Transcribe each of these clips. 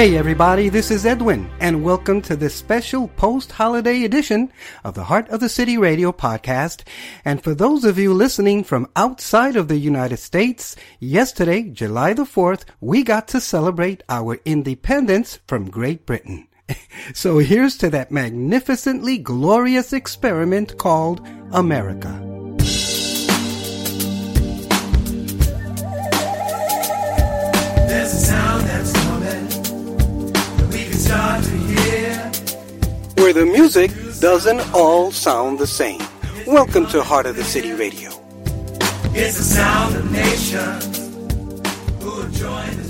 Hey everybody, this is Edwin, and welcome to this special post-holiday edition of the Heart of the City Radio podcast. And for those of you listening from outside of the United States, yesterday, July the 4th, we got to celebrate our independence from Great Britain. so here's to that magnificently glorious experiment called America. Where the music doesn't all sound the same. Welcome to Heart of the City Radio. It's the sound of nations who have joined.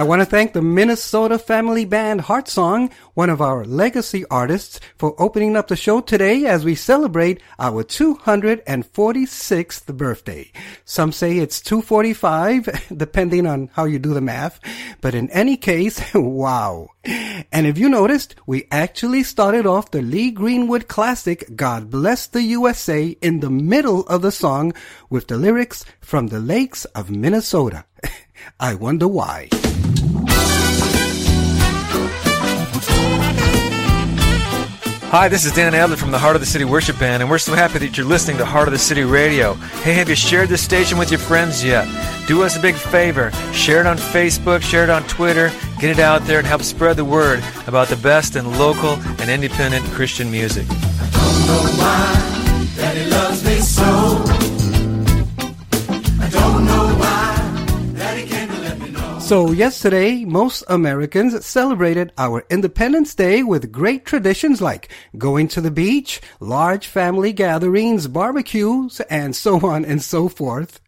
I want to thank the Minnesota family band Heart Song, one of our legacy artists, for opening up the show today as we celebrate our 246th birthday. Some say it's 245, depending on how you do the math. But in any case, wow. And if you noticed, we actually started off the Lee Greenwood classic, God Bless the USA, in the middle of the song with the lyrics from the lakes of Minnesota. I wonder why. Hi, this is Dan Adler from the Heart of the City Worship Band, and we're so happy that you're listening to Heart of the City Radio. Hey, have you shared this station with your friends yet? Do us a big favor. Share it on Facebook, share it on Twitter, get it out there, and help spread the word about the best in local and independent Christian music. I Don't know why Daddy loves me so. I don't know So yesterday, most Americans celebrated our Independence Day with great traditions like going to the beach, large family gatherings, barbecues, and so on and so forth.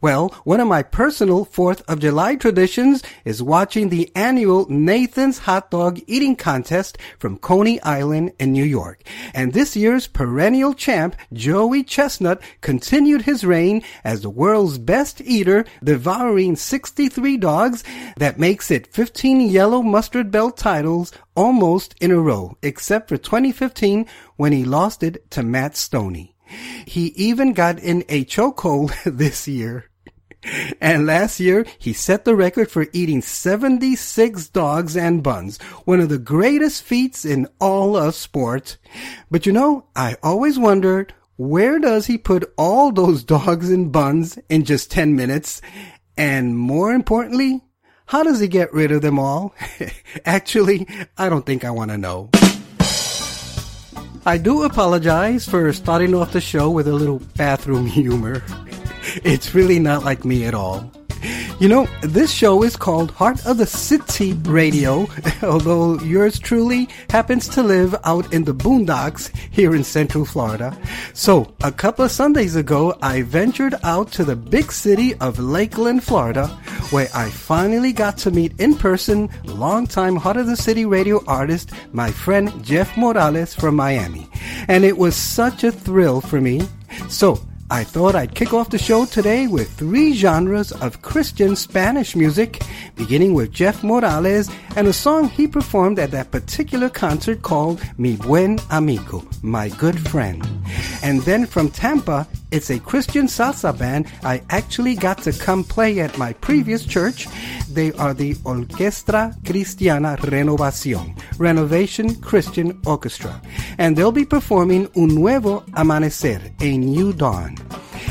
Well, one of my personal 4th of July traditions is watching the annual Nathan's Hot Dog Eating Contest from Coney Island in New York. And this year's perennial champ, Joey Chestnut, continued his reign as the world's best eater, devouring 63 dogs. That makes it 15 yellow mustard belt titles almost in a row, except for 2015 when he lost it to Matt Stonie. He even got in a chokehold this year. And last year, he set the record for eating 76 dogs and buns, one of the greatest feats in all of sport. But you know, I always wondered, where does he put all those dogs and buns in just 10 minutes? And more importantly, how does he get rid of them all? Actually, I don't think I want to know. I do apologize for starting off the show with a little bathroom humor. It's really not like me at all. You know, this show is called Heart of the City Radio, although yours truly happens to live out in the boondocks here in Central Florida. So, a couple of Sundays ago, I ventured out to the big city of Lakeland, Florida, where I finally got to meet in person longtime Heart of the City radio artist, my friend Jeff Morales from Miami. And it was such a thrill for me. So, I thought I'd kick off the show today with three genres of Christian Spanish music, beginning with Jeff Morales and a song he performed at that particular concert called Mi Buen Amigo, My Good Friend. And then from Tampa, it's a Christian salsa band I actually got to come play at my previous church. They are the Orquestra Cristiana Renovación, Renovation Christian Orchestra. And they'll be performing Un Nuevo Amanecer, A New Dawn.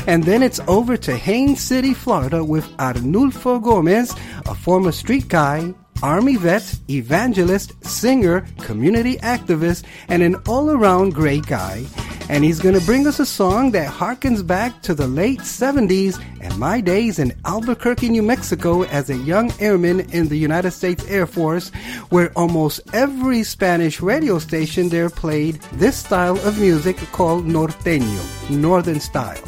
And then it's over to Haines City, Florida with Arnulfo Gomez, a former street guy, army vet, evangelist, singer, community activist, and an all-around great guy. And he's gonna bring us a song that harkens back to the late 70s and my days in Albuquerque, New Mexico as a young airman in the United States Air Force, where almost every Spanish radio station there played this style of music called norteño, northern style.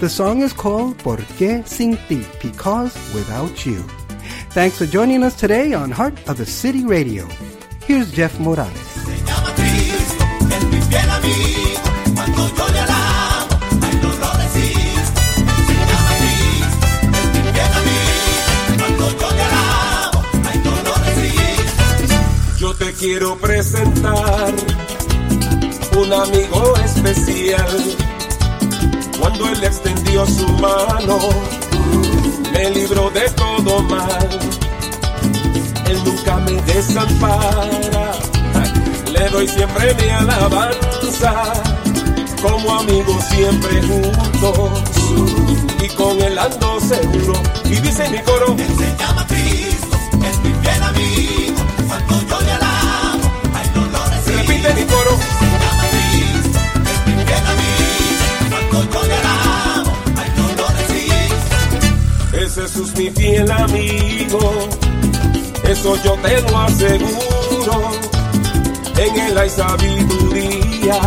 The song is called Por qué sin ti? Because without you. Thanks for joining us today on Heart of the City Radio. Here's Jeff Morales. Quiero presentar un amigo especial. Cuando él extendió su mano, me libró de todo mal. Él nunca me desampara. Le doy siempre mi alabanza, como amigos siempre juntos, y con él ando seguro. Y dice mi coro, Él se llama Cristo, es mi fiel amigo. Cuando yo le alabo, ay no lo resisto. repite mi coro, Se llama Cristo, es mi fiel amigo. Cuando yo le alabo, ay no lo resisto. es Jesús mi fiel amigo, eso yo te lo aseguro. En él hay sabiduría,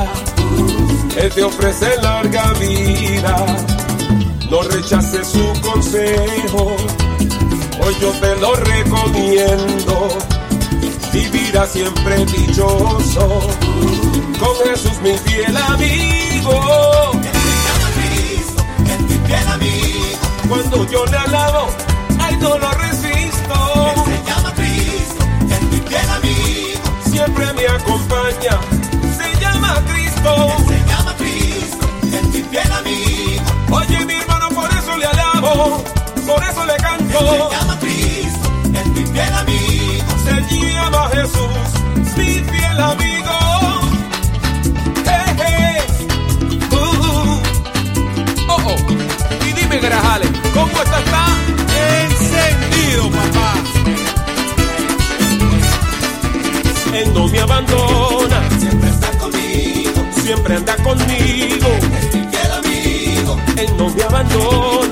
él te ofrece larga vida. No rechaces su consejo, hoy yo te lo recomiendo. Vivirás siempre dichoso, con Jesús mi fiel amigo. Cristo, mi fiel amigo. Cuando yo le alabo, ay no por eso le Se canto. llama Cristo, es mi fiel amigo. Se llama Jesús, mi fiel amigo. Hey, hey. Uh, uh. Oh, oh. Y dime, Grajales, ¿cómo está? está? Encendido, papá. Él no me abandona, Siempre está conmigo, siempre anda conmigo. es mi fiel amigo. Él no me abandona,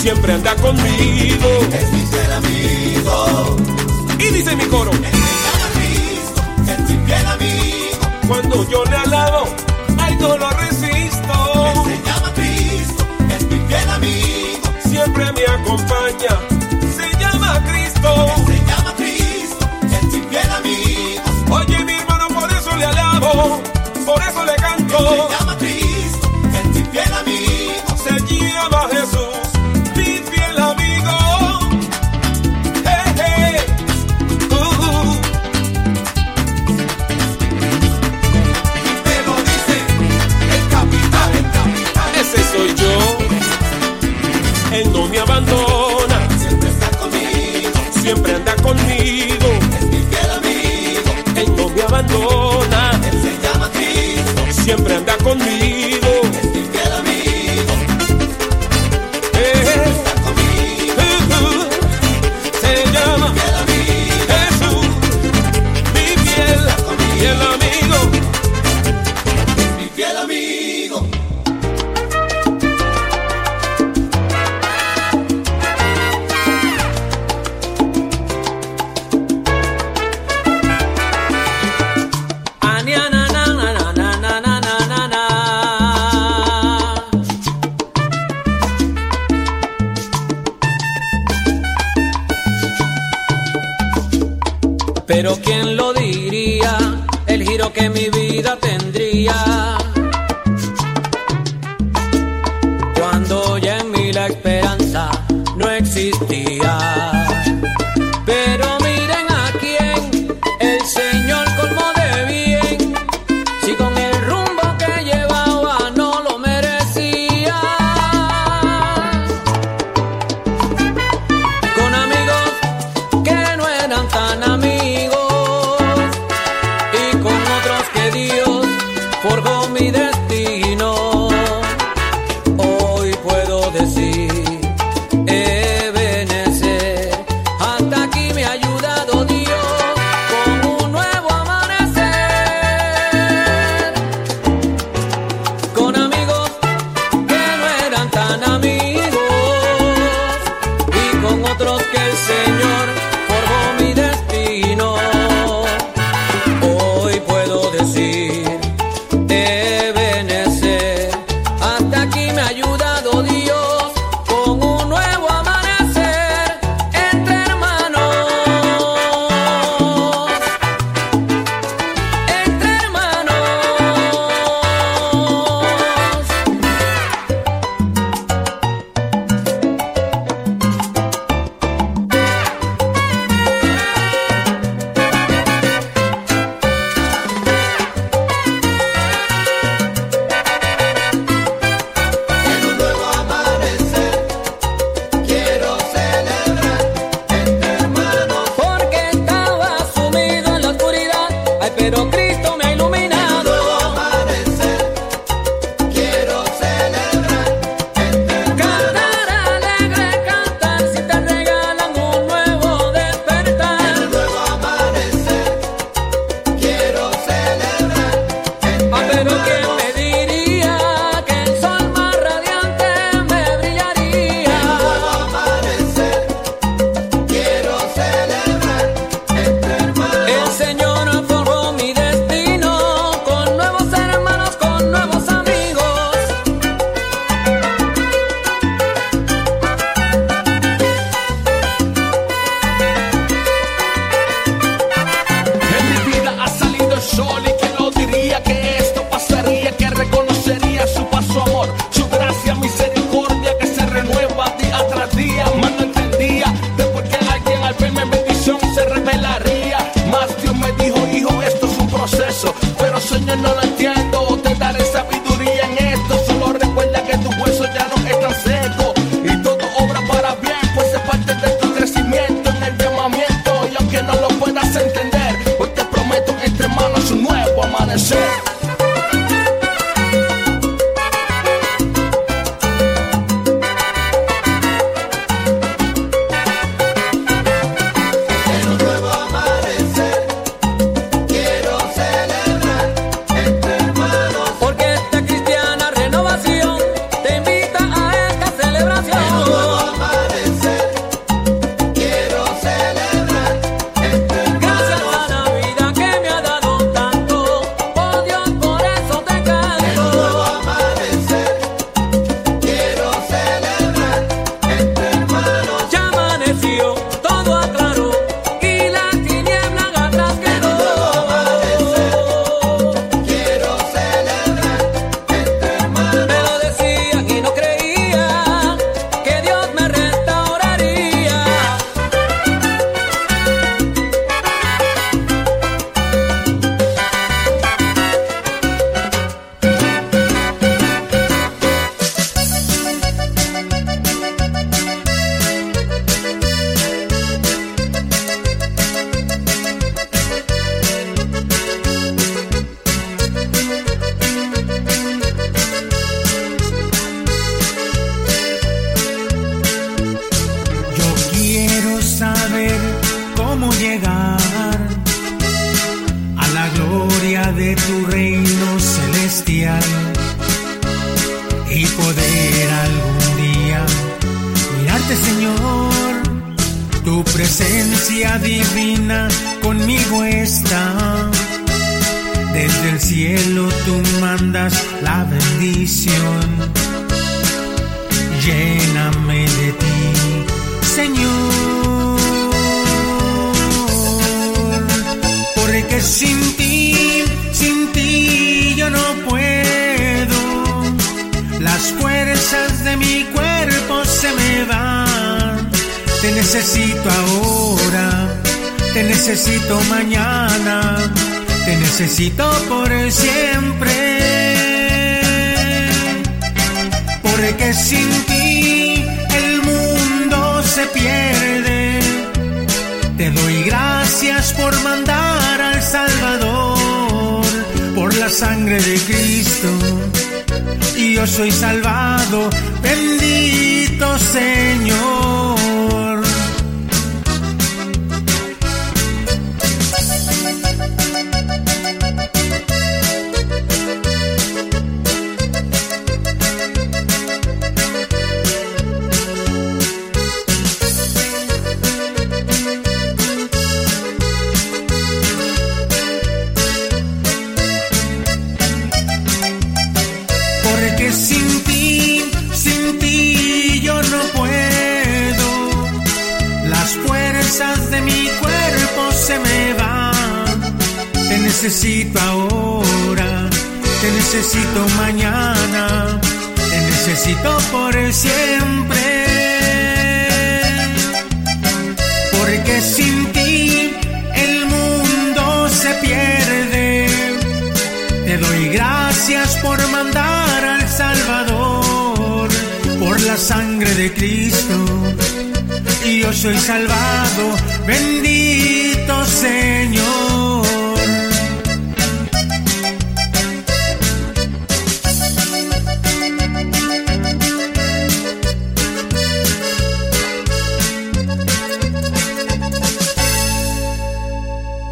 siempre anda conmigo. es mi fiel amigo. Y dice mi coro, Él se llama Cristo, es mi fiel amigo. cuando yo le alabo, ay no lo resisto. Él se llama Cristo, es mi fiel amigo. Siempre me acompaña, se llama Cristo. Él se llama Cristo, es mi fiel amigo. Oye mi hermano, por eso le alabo, conmigo. es mi fiel amigo. Eh, Está conmigo, uh, uh. Se llama fiel amigo. Jesús, mi fiel, fiel amigo. Mi fiel amigo.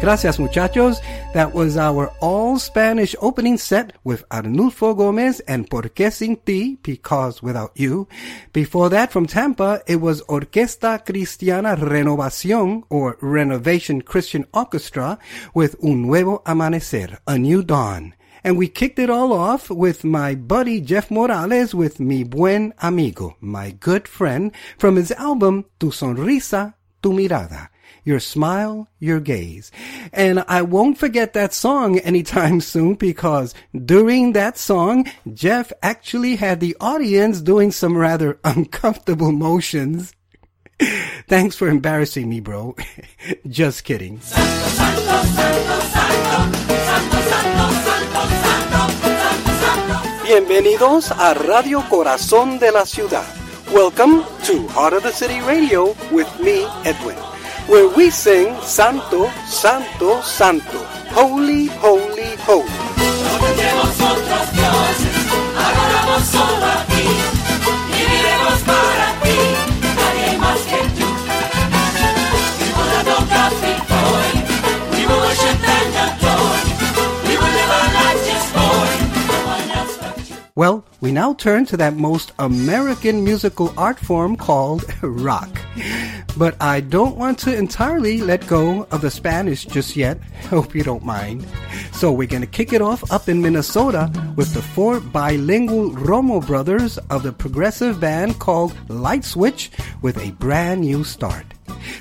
Gracias, muchachos. That was our all Spanish opening set with Arnulfo Gomez and Porque Sin Ti, Because Without You. Before that, from Tampa, it was Orquesta Cristiana Renovación, or Renovation Christian Orchestra, with Un Nuevo Amanecer, A New Dawn. And we kicked it all off with my buddy Jeff Morales with Mi Buen Amigo, my good friend, from his album Tu Sonrisa, Tu Mirada your smile, your gaze. And I won't forget that song anytime soon because during that song, Jeff actually had the audience doing some rather uncomfortable motions. Thanks for embarrassing me, bro. Just kidding. Bienvenidos a Radio Corazón de la Ciudad. Welcome to Heart of the City Radio with me, Edwin where we sing Santo, Santo, Santo, Holy, Holy, Holy. Well, we now turn to that most American musical art form called rock. But I don't want to entirely let go of the Spanish just yet. Hope you don't mind. So we're going to kick it off up in Minnesota with the four bilingual Romo brothers of the progressive band called Light Switch with a brand new start.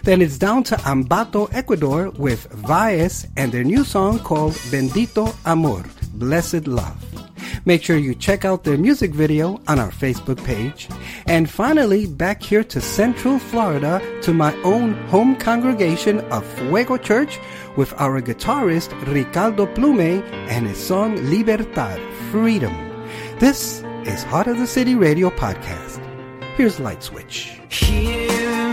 Then it's down to Ambato, Ecuador with Vaes and their new song called Bendito Amor, Blessed Love. Make sure you check out their music video on our Facebook page. And finally, back here to Central Florida to my own home congregation of Fuego Church with our guitarist Ricardo Plume and his song Libertad, Freedom. This is Heart of the City Radio Podcast. Here's Light Switch. Here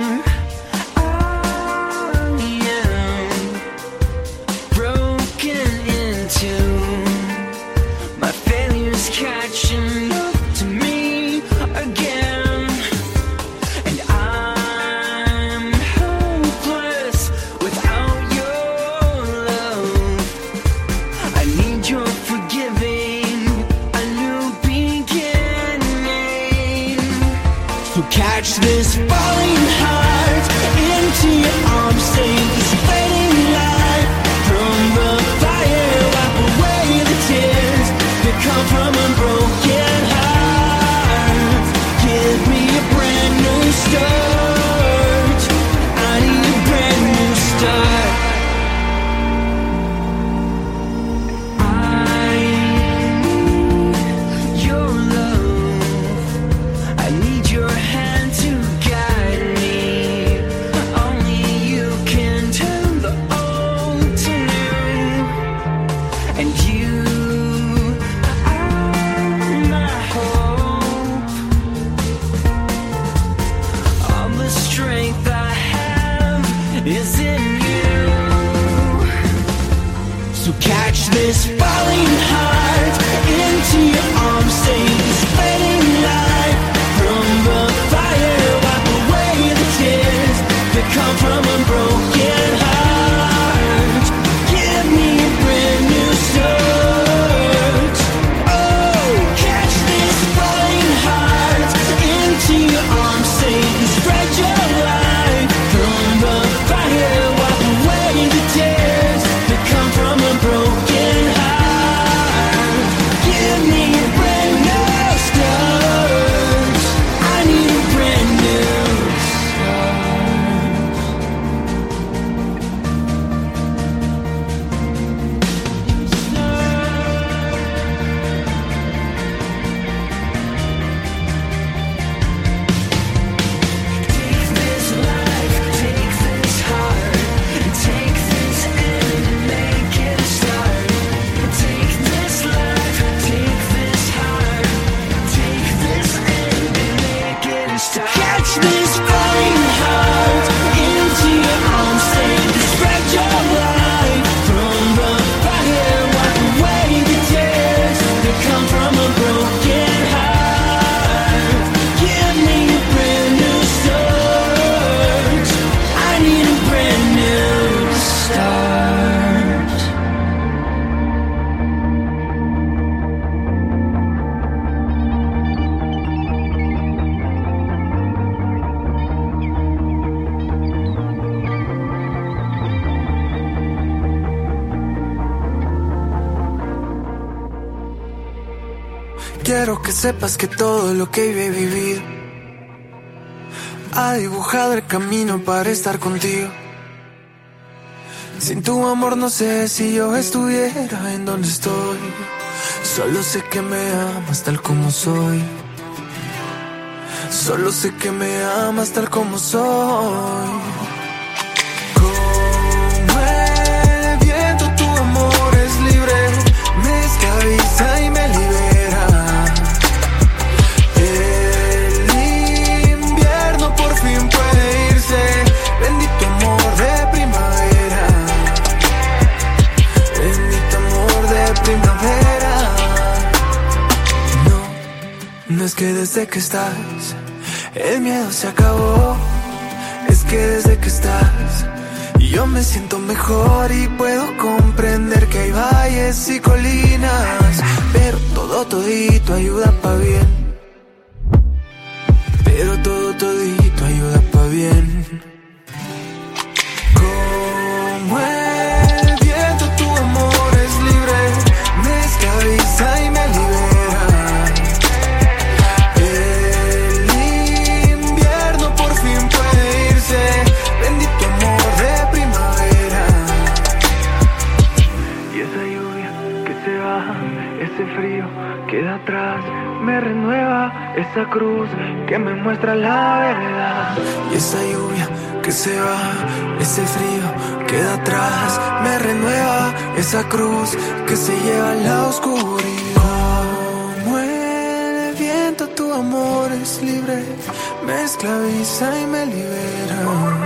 sepas que todo lo que he vivido ha dibujado el camino para estar contigo. Sin tu amor no sé si yo estuviera en donde estoy. Solo sé que me amas tal como soy. Solo sé que me amas tal como soy. Como el viento, tu amor es libre, me esclaviza es que desde que estás, el miedo se acabó. Es que desde que estás, yo me siento mejor y puedo comprender que hay valles y colinas. Pero todo, todito ayuda pa' bien. Ese frío queda atrás, me renueva esa cruz que me muestra la verdad. Y esa lluvia que se va, ese frío queda atrás, me renueva esa cruz que se lleva a la oscuridad. Como el viento, tu amor es libre, me esclaviza y me libera.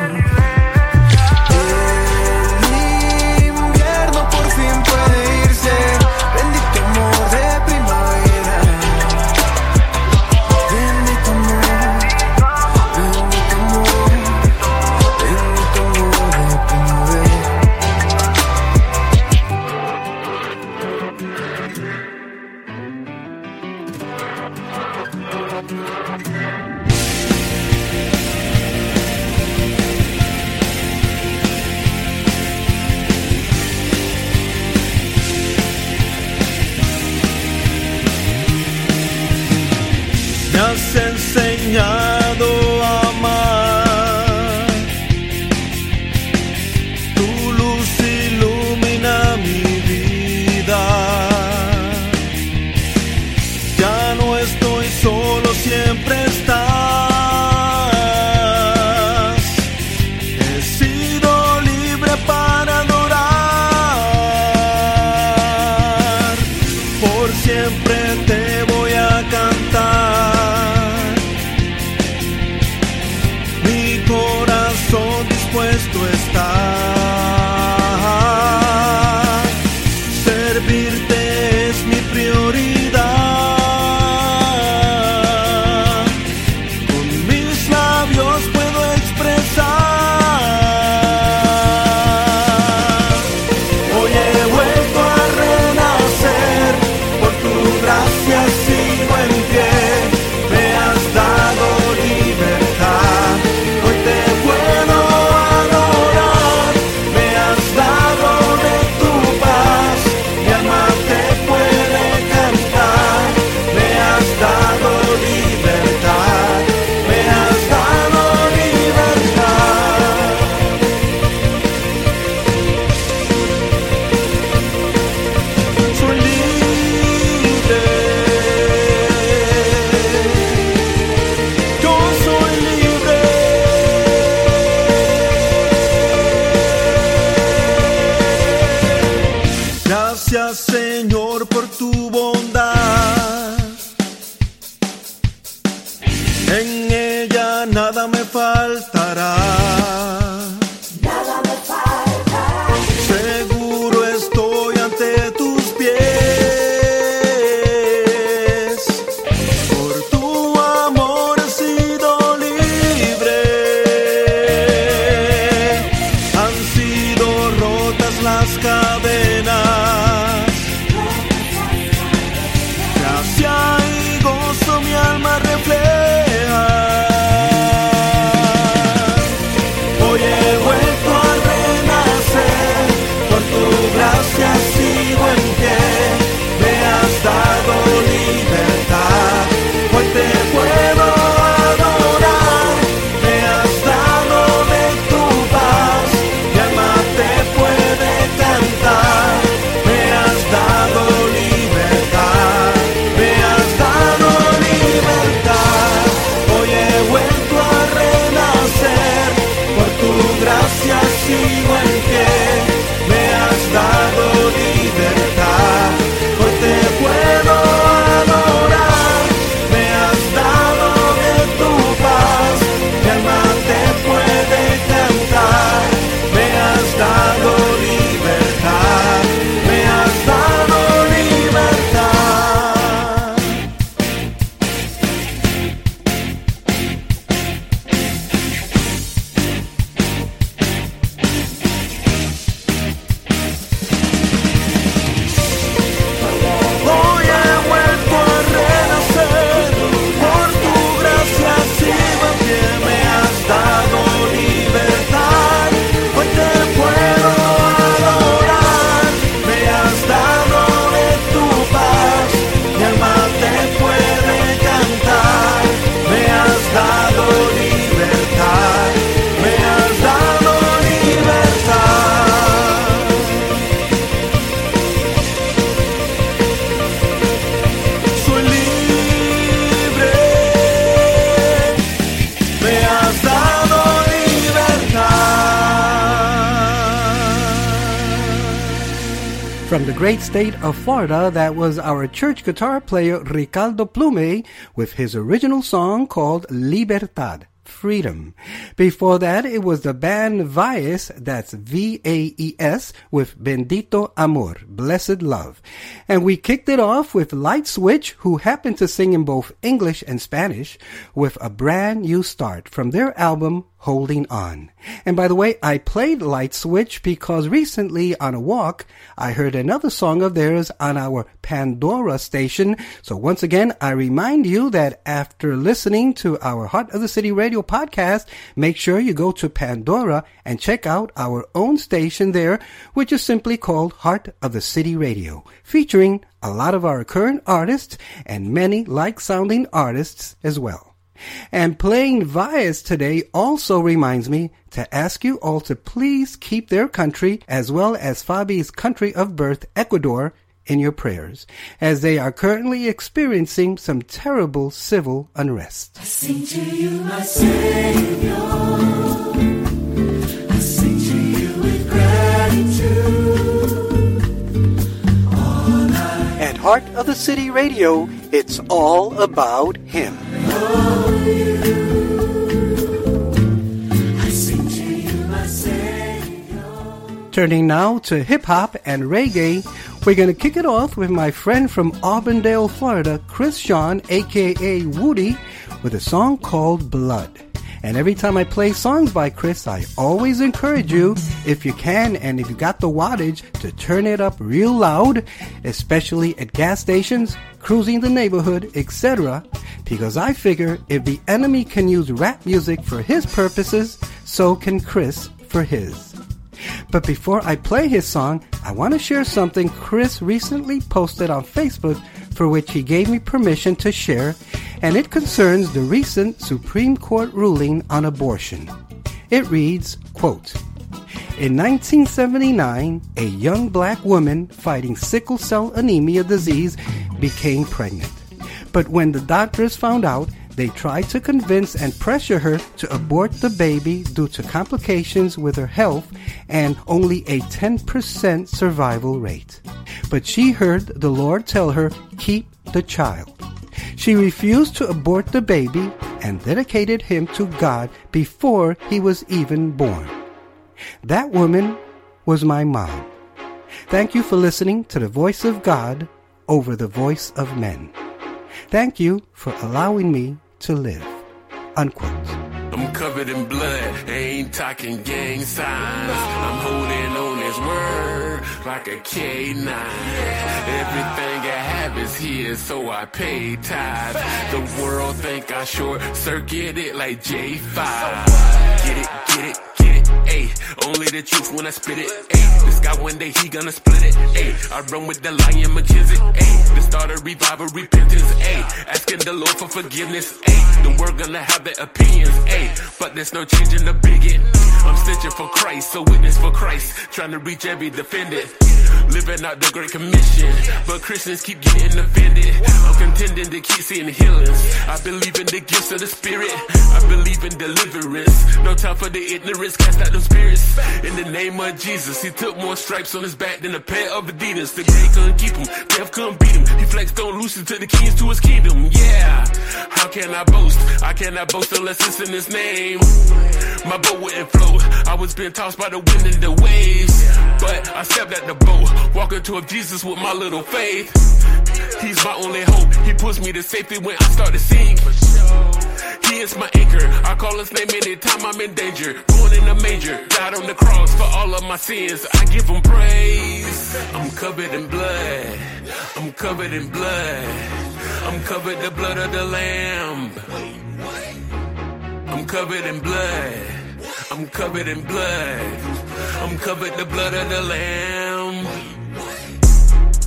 State of Florida, that was our church guitar player Ricardo Plume with his original song called Libertad. Freedom. Before that, it was the band Vaes, that's V-A-E-S, with Bendito Amor, Blessed Love. And we kicked it off with Light Switch, who happened to sing in both English and Spanish, with a brand new start from their album Holding On. And by the way, I played Light Switch because recently on a walk, I heard another song of theirs on our Pandora station. So once again, I remind you that after listening to our Heart of the City radio podcast, make sure you go to Pandora and check out our own station there, which is simply called Heart of the City Radio, featuring a lot of our current artists and many like sounding artists as well. And playing Vaes today also reminds me to ask you all to please keep their country as well as Fabi's country of birth, Ecuador, in your prayers, as they are currently experiencing some terrible civil unrest. Sing to you, my Savior. I sing to you with gratitude. At Heart of the City Radio, it's all about Him. Turning now to hip hop and reggae, we're going to kick it off with my friend from Auburndale, Florida, Chris Sean, aka Woody, with a song called Blood. And every time I play songs by Chris, I always encourage you, if you can and if you got the wattage, to turn it up real loud, especially at gas stations, cruising the neighborhood, etc. Because I figure if the enemy can use rap music for his purposes, so can Chris for his. But before I play his song, I want to share something Chris recently posted on Facebook for which he gave me permission to share, and it concerns the recent Supreme Court ruling on abortion. It reads, quote, in 1979, a young black woman fighting sickle cell anemia disease became pregnant. But when the doctors found out, they tried to convince and pressure her to abort the baby due to complications with her health and only a 10% survival rate. but she heard the Lord tell her, keep the child. She refused to abort the baby and dedicated him to God before he was even born. That woman was my mom. Thank you for listening to the voice of God over the voice of men. Thank you for allowing me to live. Unquote. I'm covered in blood, ain't talking gang signs. I'm holding on his word like a K9. Everything I have is here, so I pay tithes. The world think I short circuit it like J5. Get it, get it, get it, ayy. Only the truth when I spit it, ayy. This guy one day he gonna split it, ayy. I run with the lion McKissick, ayy. The start of revival, repentance, ayy. Asking the Lord for forgiveness, ayy. The world gonna have their opinions, ayy. But there's no changing the bigot. I'm stitching for Christ, so witness for Christ. Trying to reach every defendant. Living out the Great Commission, but Christians keep getting offended. I'm contending to keep seeing healings. I believe in the gifts of the Spirit. I believe in deliverance. No time for the ignorance, cast out them spirits. In the name of Jesus, he took more stripes on his back than a pair of Adidas. The grave couldn't keep him, death couldn't beat him. He flexed on loose to the keys to his kingdom. Yeah, how can I boast? I cannot boast unless it's in his name. My boat wouldn't float. I was being tossed by the wind and the waves. But I stepped at the boat, walking toward Jesus with my little faith. He's my only hope. He puts me to safety when I start to sink. He is my anchor. I call his name anytime I'm in danger. Born in a manger, died on the cross for all of my sins. I give him praise. I'm covered in blood. I'm covered in blood. I'm covered the blood of the lamb. I'm covered in blood. I'm covered in blood. I'm covered the blood of the lamb.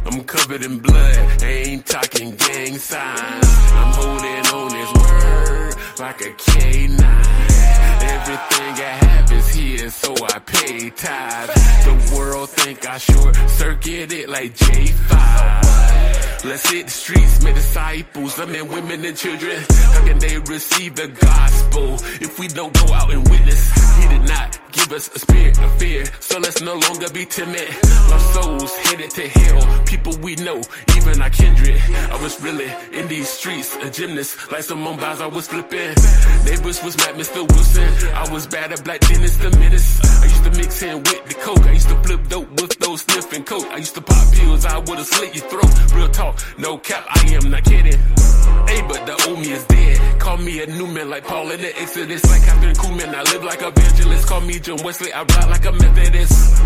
I'm covered in blood. I ain't talking gang signs. I'm holding on his word like a canine. Everything I have is here, so I pay tithes. The world think I short circuit it like J5. Let's hit the streets, make disciples, of men, women, and children. How can they receive the gospel if we don't go out and witness? He did not give us a spirit of fear, so let's no longer be timid. Lost souls headed to hell, people we know, even our kindred. I was really in these streets, a gymnast, like Simone Biles, I was flipping. Neighbors was mad, Mr. Wilson. I was bad at Black Dennis the Menace. I used to mix in with the coke. I used to flip dope with those sniffing coke. I used to pop pills, I would've slit your throat. Real talk, no cap, I am not kidding. Hey, but the me is dead. Call me a new man like Paul in the Exodus, like Kathryn Kuhlman. I live like a evangelist. Call me John Wesley, I ride like a Methodist.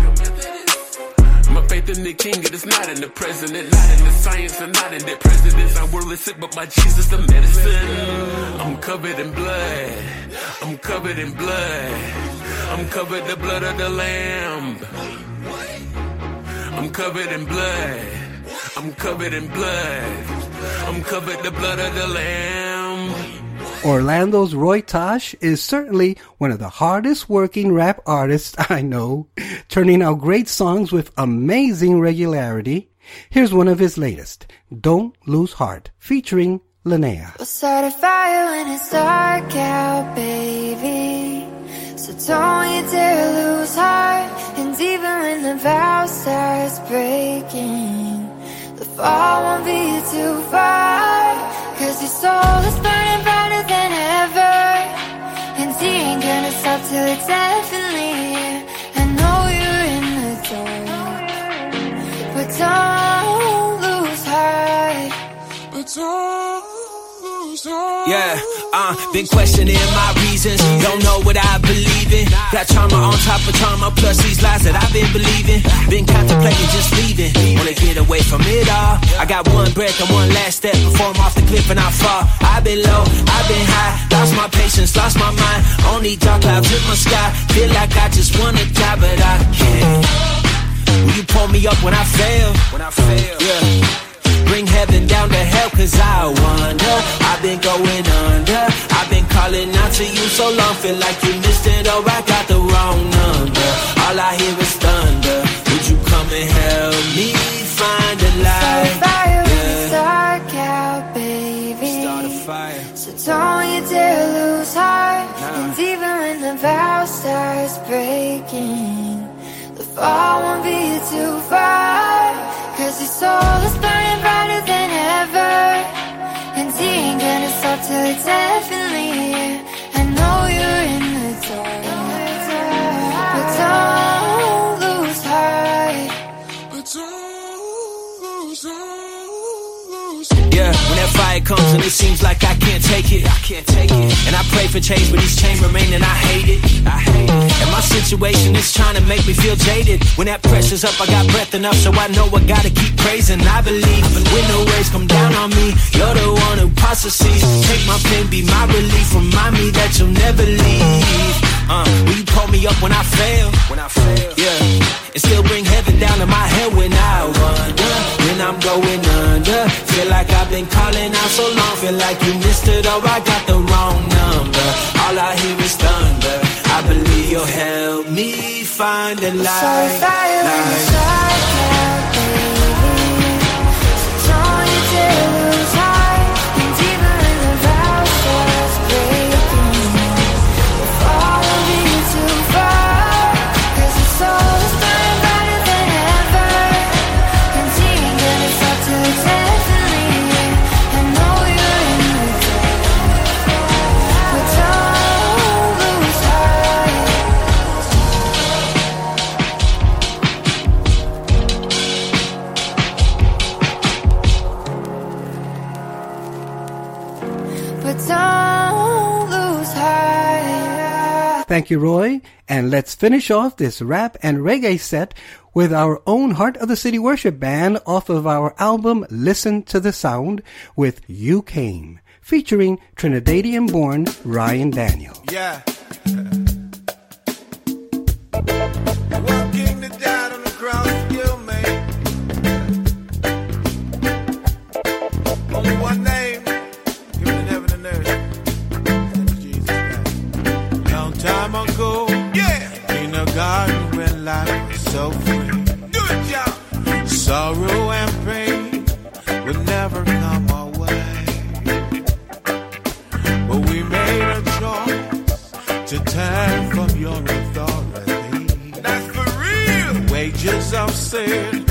My faith in the king, it is not in the president, not in the science, and not in the presidents. I'm worldly sick, but my Jesus the medicine. I'm covered in blood. I'm covered in blood. I'm covered in the blood of the lamb. I'm covered in blood. I'm covered in blood. I'm covered the blood of the lamb. Orlando's Roy Tosh is certainly one of the hardest working rap artists I know, turning out great songs with amazing regularity. Here's one of his latest, Don't Lose Heart, featuring Linnea. We'll start a fire when it's dark out, baby. So don't you dare lose heart. And even when the vow starts breaking, the fall won't be too far. Cause your soul is burning brighter than ever. And he ain't gonna stop till it's definitely here. I know you're in the dark. But don't lose heart. But don't. Yeah, uh, been questioning my reasons. Don't know what I believe in. Got trauma on top of trauma, plus these lies that I've been believing. Been contemplating just leaving. Wanna get away from it all. I got one breath and one last step before I'm off the cliff and I fall. I've been low, I've been high. Lost my patience, lost my mind. Only dark clouds in my sky. Feel like I just wanna die, but I can't. Will you pull me up when I fail? When I fail, yeah. Bring heaven down to hell, cause I wonder. I've been going under. I've been calling out to you so long, feel like you missed it or I got the wrong number. All I hear is thunder. Would you come and help me find a light? Start a fire when it's dark out, baby. Start a fire. So don't you dare lose heart. And even when the vow starts breaking, the fall won't be too far. Cause his soul is burning brighter than ever. And he ain't gonna stop till it's definitely here I know you're in the dark. But don't lose heart. But don't lose, don't lose. Yeah night comes and it seems like I can't take it. I can't take it. And I pray for change, but each change remain and I hate it. I hate it. And my situation is trying to make me feel jaded. When that pressure's up, I got breath enough, so I know I gotta keep praising. I believe when the waves come down on me, you're the one who processes. Take my pain, be my relief. Remind me that you'll never leave. Uh, will you pull me up when I fail? When I fail, yeah. And still bring heaven down to my head when I wonder when I'm going under. Feel like I've been calling out so long. Feel like you missed it or I got the wrong number. All I hear is thunder. I believe you'll help me find the light. So if I Thank you, Roy. And let's finish off this rap and reggae set with our own Heart of the City Worship Band off of our album Listen to the Sound with You Came, featuring Trinidadian born Ryan Daniel. Yeah. life was so free. Sorrow and pain would never come our way. But we made a choice to turn from your authority. That's for real. The wages of sin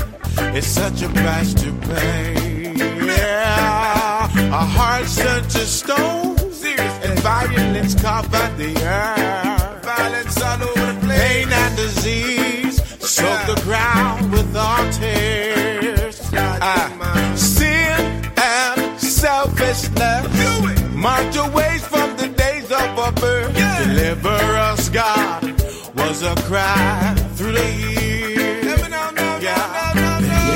is such a price to pay. Yeah. Our hearts turned to stone. And violence covered the earth. Violence all over the place. Pain and disease soak the ground with our tears. Ah. Sin and selfishness marked ways from the days of our birth. Deliver us, God, was a cry through the years. Yeah.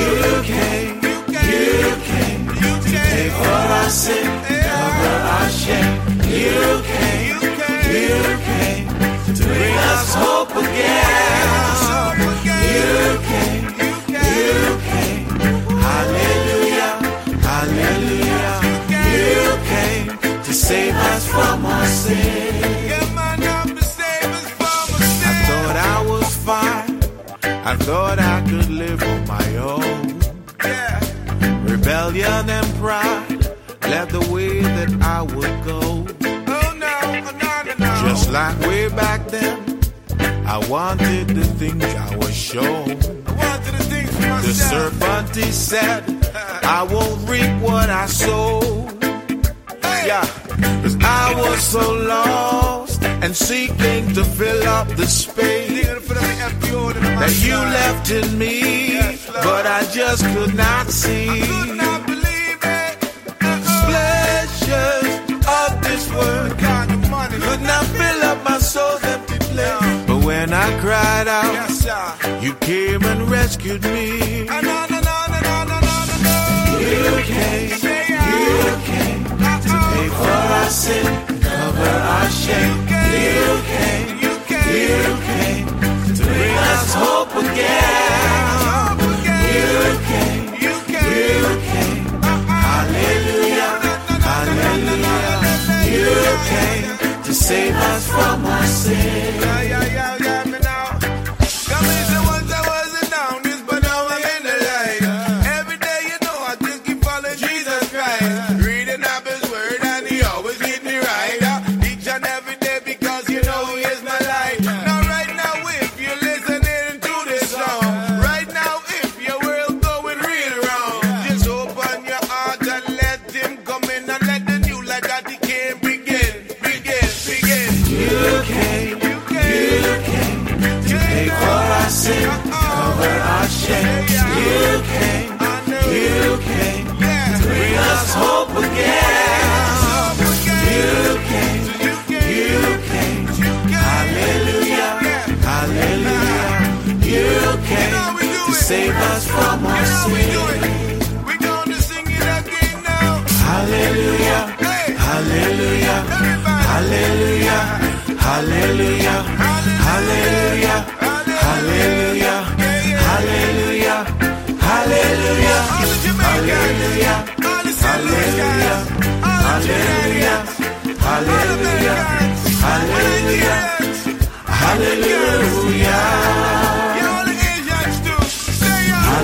You came, you came, to pay for our sin, cover our shame. You came, you came to bring us hope again. I thought I was fine. I thought I could live on my own. Rebellion and pride led the way that I would go. Just like way back then, I wanted the things I was shown. The serpent he said, I won't reap what I sow. Yeah, cause I was so lost and seeking to fill up the space that you left in me, but I just could not see. The pleasures of this world Cried out, you came and rescued me. You came, you came to pay for our sin, cover our shame. You came, you came to bring us hope again. You came, you came, hallelujah, hallelujah. You came to save us from our sin. Yeah, yeah, yeah, to save us from our sin. We're gonna sing it again now. Hallelujah, hallelujah, hallelujah, hallelujah, hallelujah, hallelujah, hallelujah, hallelujah, hallelujah, hallelujah, hallelujah, hallelujah, hallelujah, hallelujah.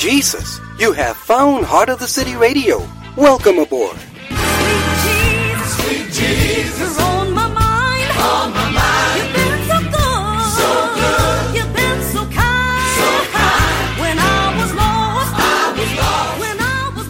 Jesus, you have found Heart of the City Radio. Welcome aboard. Sweet Jesus, you're on my mind. On my mind. You've been so good. So good. You've been so kind. So kind. When I was lost. I was lost. When I was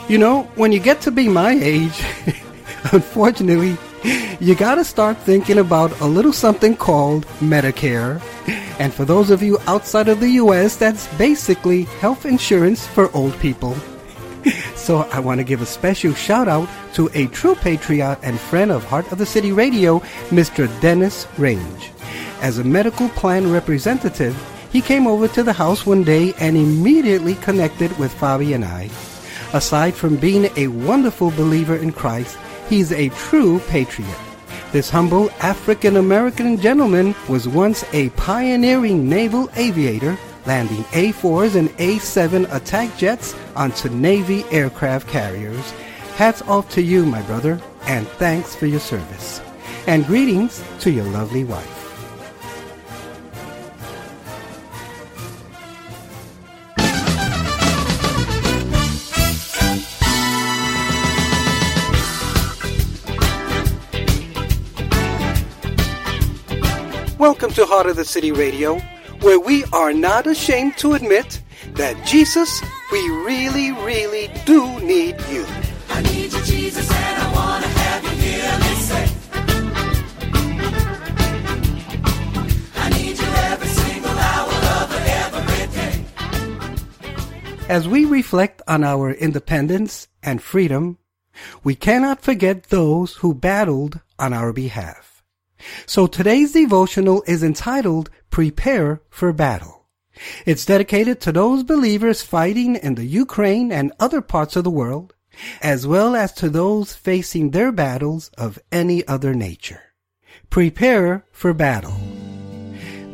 blind. You know, when you get to be my age, unfortunately, you gotta start thinking about a little something called Medicare. And for those of you outside of the US, that's basically health insurance for old people. So I want to give a special shout out to a true patriot and friend of Heart of the City Radio, Mr. Dennis Range. As a medical plan representative, he came over to the house one day and immediately connected with Fabi and I. Aside from being a wonderful believer in Christ, he's a true patriot. This humble African American gentleman was once a pioneering naval aviator, landing A-4s and A-7 attack jets onto Navy aircraft carriers. Hats off to you, my brother, and thanks for your service. And greetings to your lovely wife. Welcome to Heart of the City Radio, where we are not ashamed to admit that Jesus, we really, really do need you. I need you, Jesus, and I wanna have you here. Listen. I need you every single hour of every day. As we reflect on our independence and freedom, we cannot forget those who battled on our behalf. So today's devotional is entitled Prepare for Battle. It's dedicated to those believers fighting in the Ukraine and other parts of the world, as well as to those facing their battles of any other nature. Prepare for battle.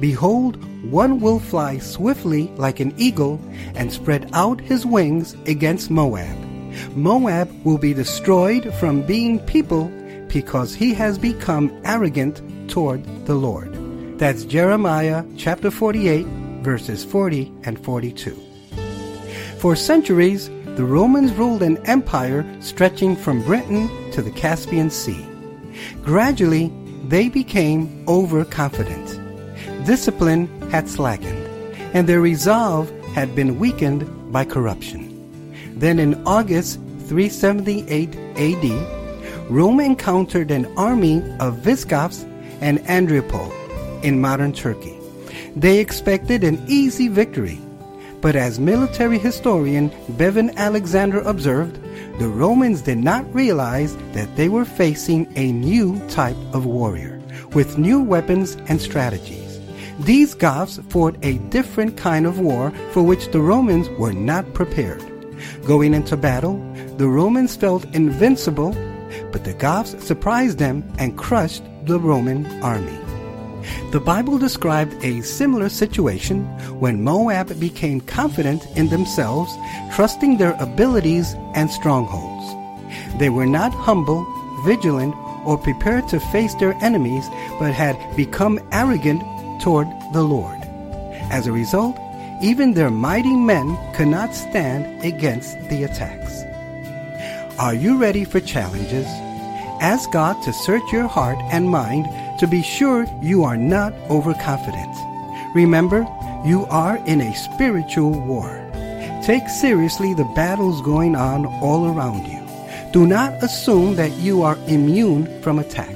Behold, one will fly swiftly like an eagle and spread out his wings against Moab. Moab will be destroyed from being people because he has become arrogant toward the Lord. That's Jeremiah chapter 48 verses 40 and 42. For centuries, the Romans ruled an empire stretching from Britain to the Caspian Sea. Gradually, they became overconfident. Discipline had slackened, and their resolve had been weakened by corruption. Then in August 378 AD, Rome encountered an army of Visigoths and Adrianople in modern Turkey. They expected an easy victory, but as military historian Bevin Alexander observed, the Romans did not realize that they were facing a new type of warrior with new weapons and strategies. These Goths fought a different kind of war for which the Romans were not prepared. Going into battle, the Romans felt invincible, but the Goths surprised them and crushed the Roman army. The Bible described a similar situation when Moab became confident in themselves, trusting their abilities and strongholds. They were not humble, vigilant, or prepared to face their enemies, but had become arrogant toward the Lord. As a result, even their mighty men could not stand against the attacks. Are you ready for challenges? Ask God to search your heart and mind to be sure you are not overconfident. Remember, you are in a spiritual war. Take seriously the battles going on all around you. Do not assume that you are immune from attack.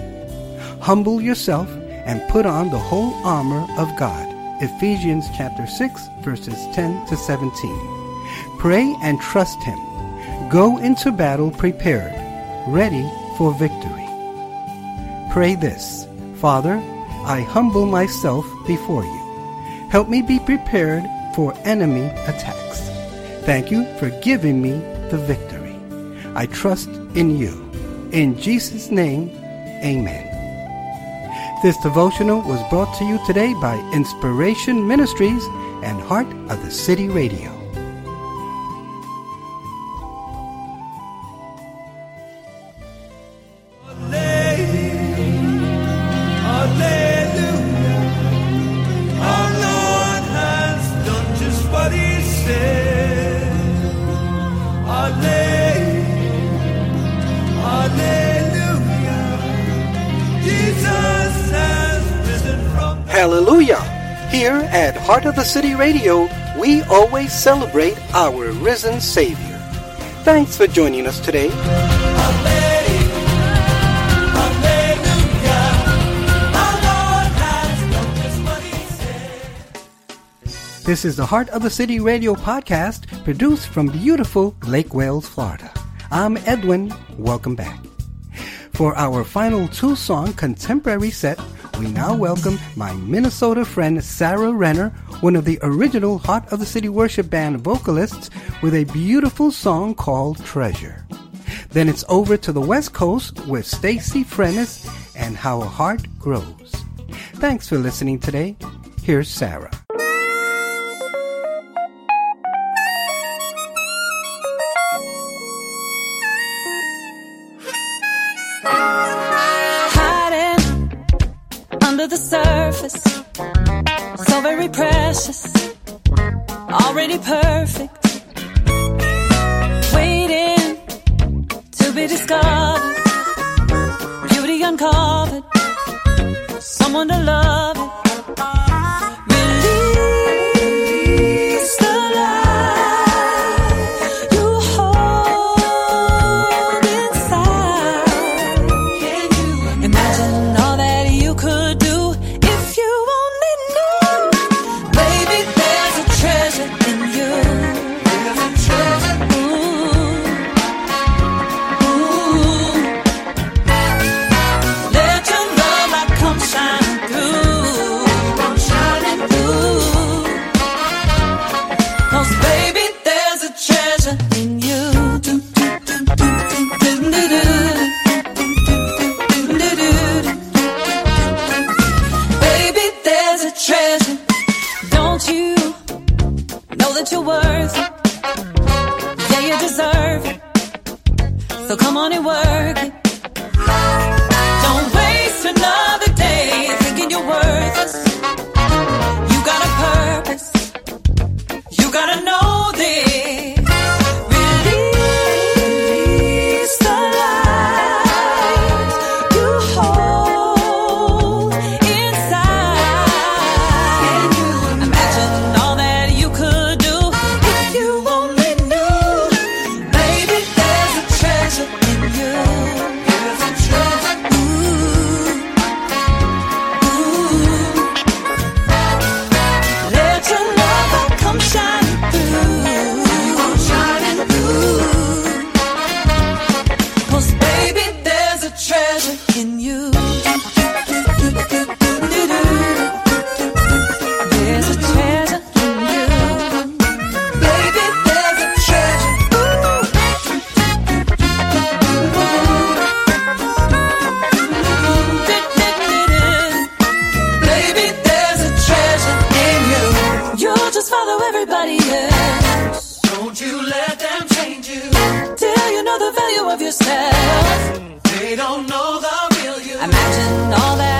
Humble yourself and put on the whole armor of God. Ephesians chapter 6 verses 10 to 17. Pray and trust him. Go into battle prepared, ready for victory. Pray this, Father, I humble myself before you. Help me be prepared for enemy attacks. Thank you for giving me the victory. I trust in you. In Jesus' name, amen. This devotional was brought to you today by Inspiration Ministries and Heart of the City Radio. Heart of the City Radio, we always celebrate our risen Savior. Thanks for joining us today. This is the Heart of the City Radio podcast produced from beautiful Lake Wales, Florida. I'm Edwin. Welcome back. For our final two song contemporary set, we now welcome my Minnesota friend Sarah Renner, one of the original Heart of the City Worship Band vocalists, with a beautiful song called Treasure. Then it's over to the West Coast with Stacy Frennis and How a Heart Grows. Thanks for listening today. Here's Sarah. Precious, already perfect. Waiting to be discovered. Beauty uncovered, someone to love Imagine all that.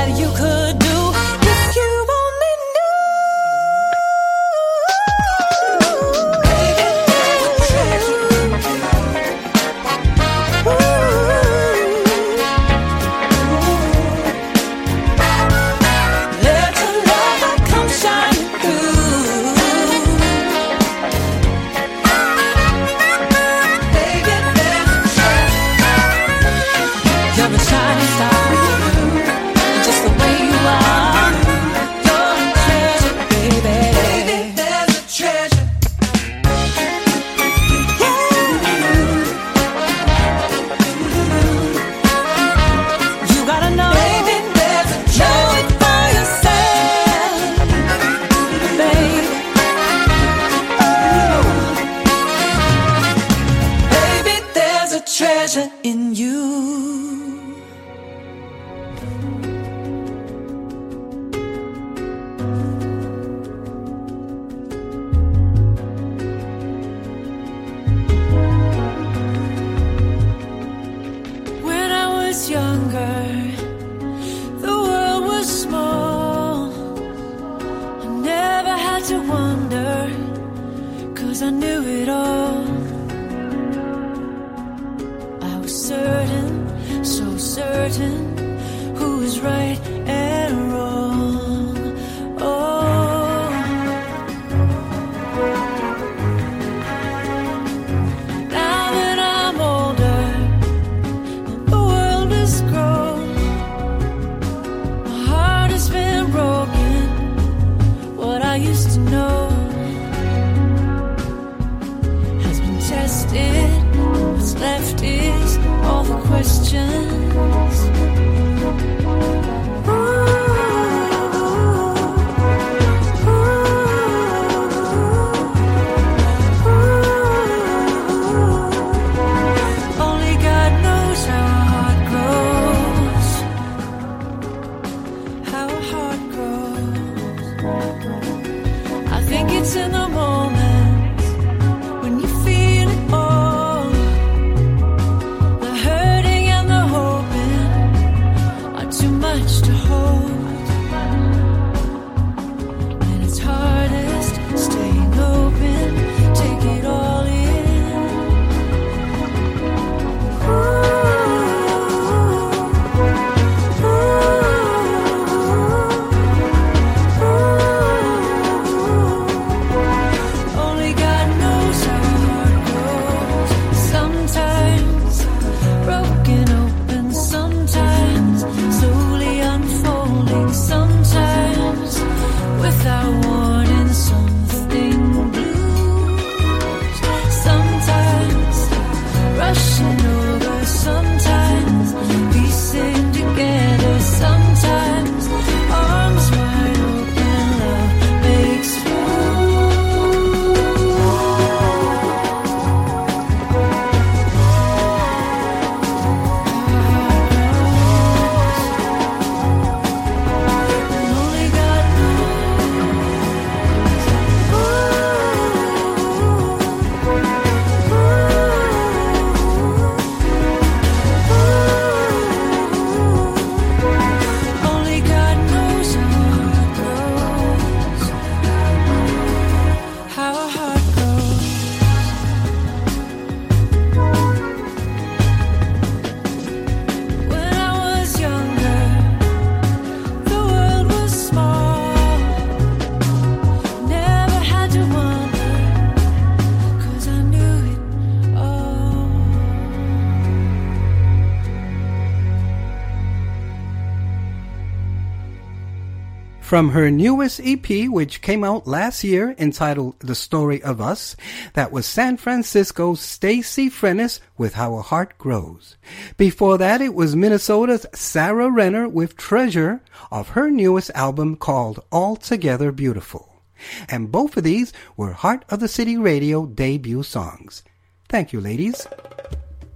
from her newest EP, which came out last year, entitled The Story of Us. That was San Francisco's Stacy Frennis with How a Heart Grows. Before that, it was Minnesota's Sarah Renner with Treasure of her newest album called Altogether Beautiful. And both of these were Heart of the City Radio debut songs. Thank you, ladies.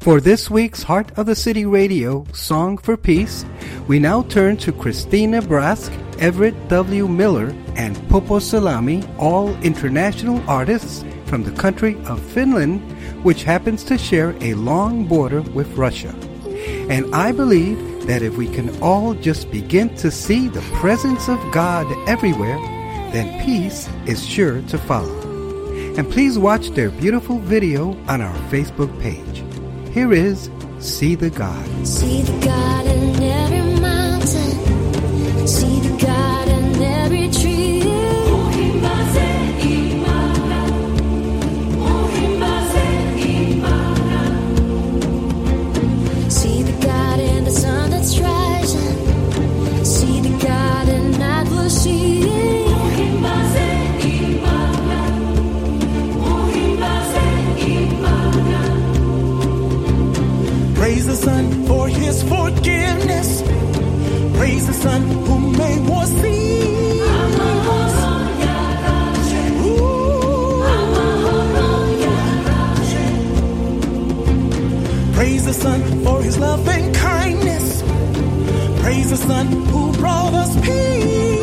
For this week's Heart of the City Radio Song for Peace, we now turn to Christina Brask, Everett W. Miller, and Popo Salami, all international artists from the country of Finland, which happens to share a long border with Russia. And I believe that if we can all just begin to see the presence of God everywhere, then peace is sure to follow. And please watch their beautiful video on our Facebook page. Here is See the God. See the God in every mountain. See the God in every tree. See the God in the sun that's rising. See the God in night we'll see. Praise the Son for his forgiveness. Praise the Son who made war cease. Praise the Son for his love and kindness. Praise the Son who brought us peace.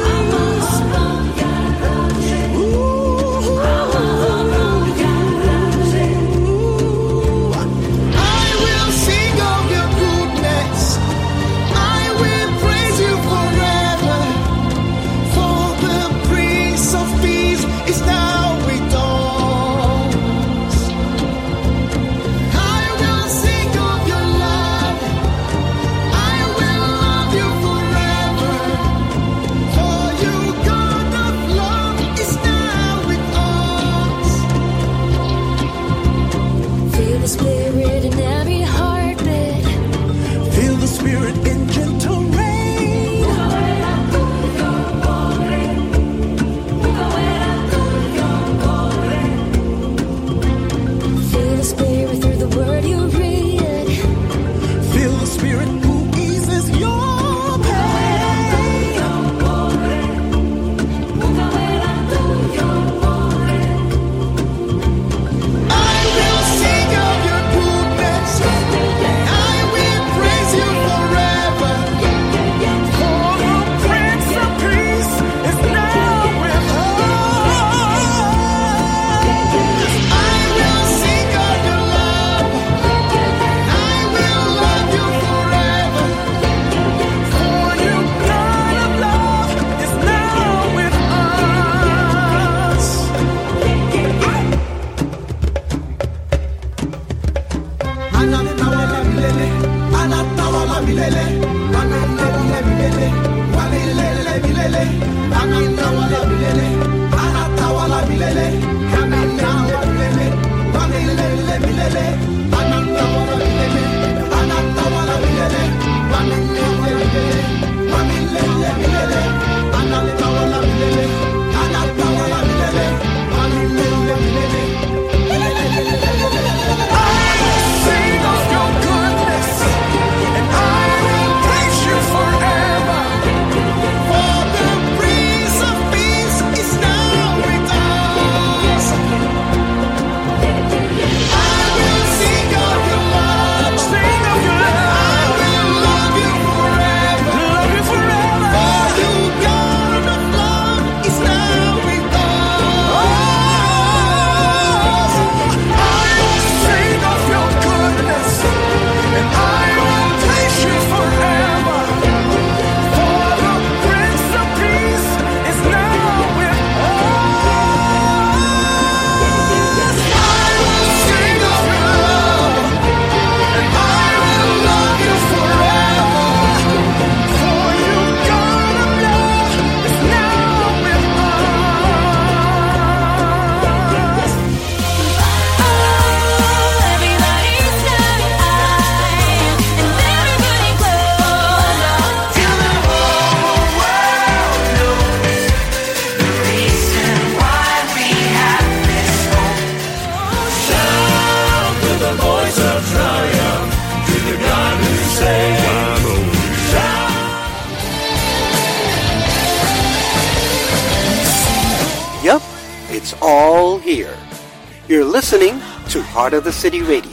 Heart of the City Radio.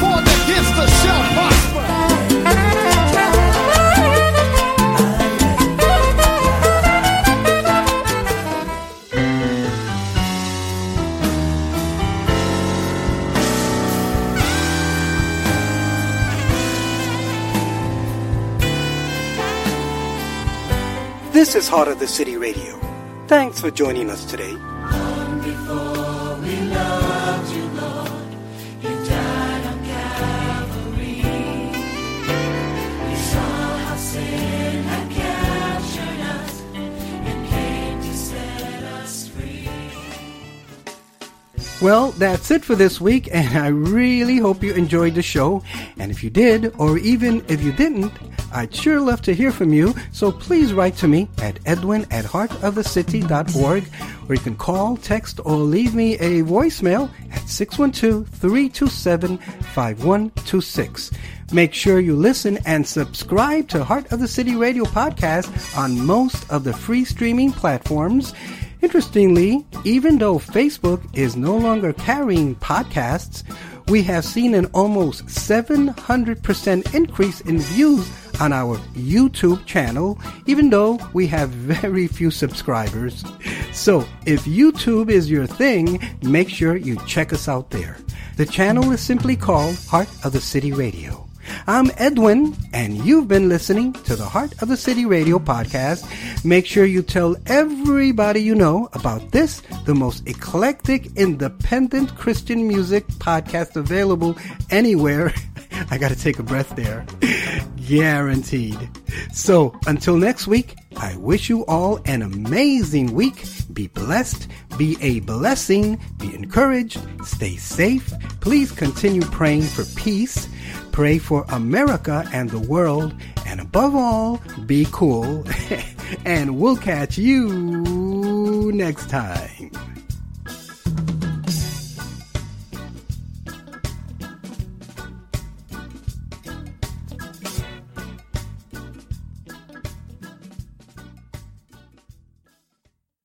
for the gangster shall prosper. This is Heart of the City Radio. Thanks for joining us today. Well, that's it for this week, and I really hope you enjoyed the show. And if you did, or even if you didn't, I'd sure love to hear from you, so please write to me at edwin at heartofthecity.org, or you can call, text, or leave me a voicemail at 612-327-5126. Make sure you listen and subscribe to Heart of the City Radio podcast on most of the free streaming platforms. Interestingly, even though Facebook is no longer carrying podcasts, we have seen an almost 700% increase in views on our YouTube channel, even though we have very few subscribers. So, if YouTube is your thing, make sure you check us out there. The channel is simply called Heart of the City Radio. I'm Edwin, and you've been listening to the Heart of the City Radio podcast. Make sure you tell everybody you know about this, the most eclectic, independent Christian music podcast available anywhere. I gotta take a breath there. Guaranteed. So, until next week, I wish you all an amazing week. Be blessed, be a blessing, be encouraged, stay safe. Please continue praying for peace. Pray for America and the world. And above all, be cool. and we'll catch you next time.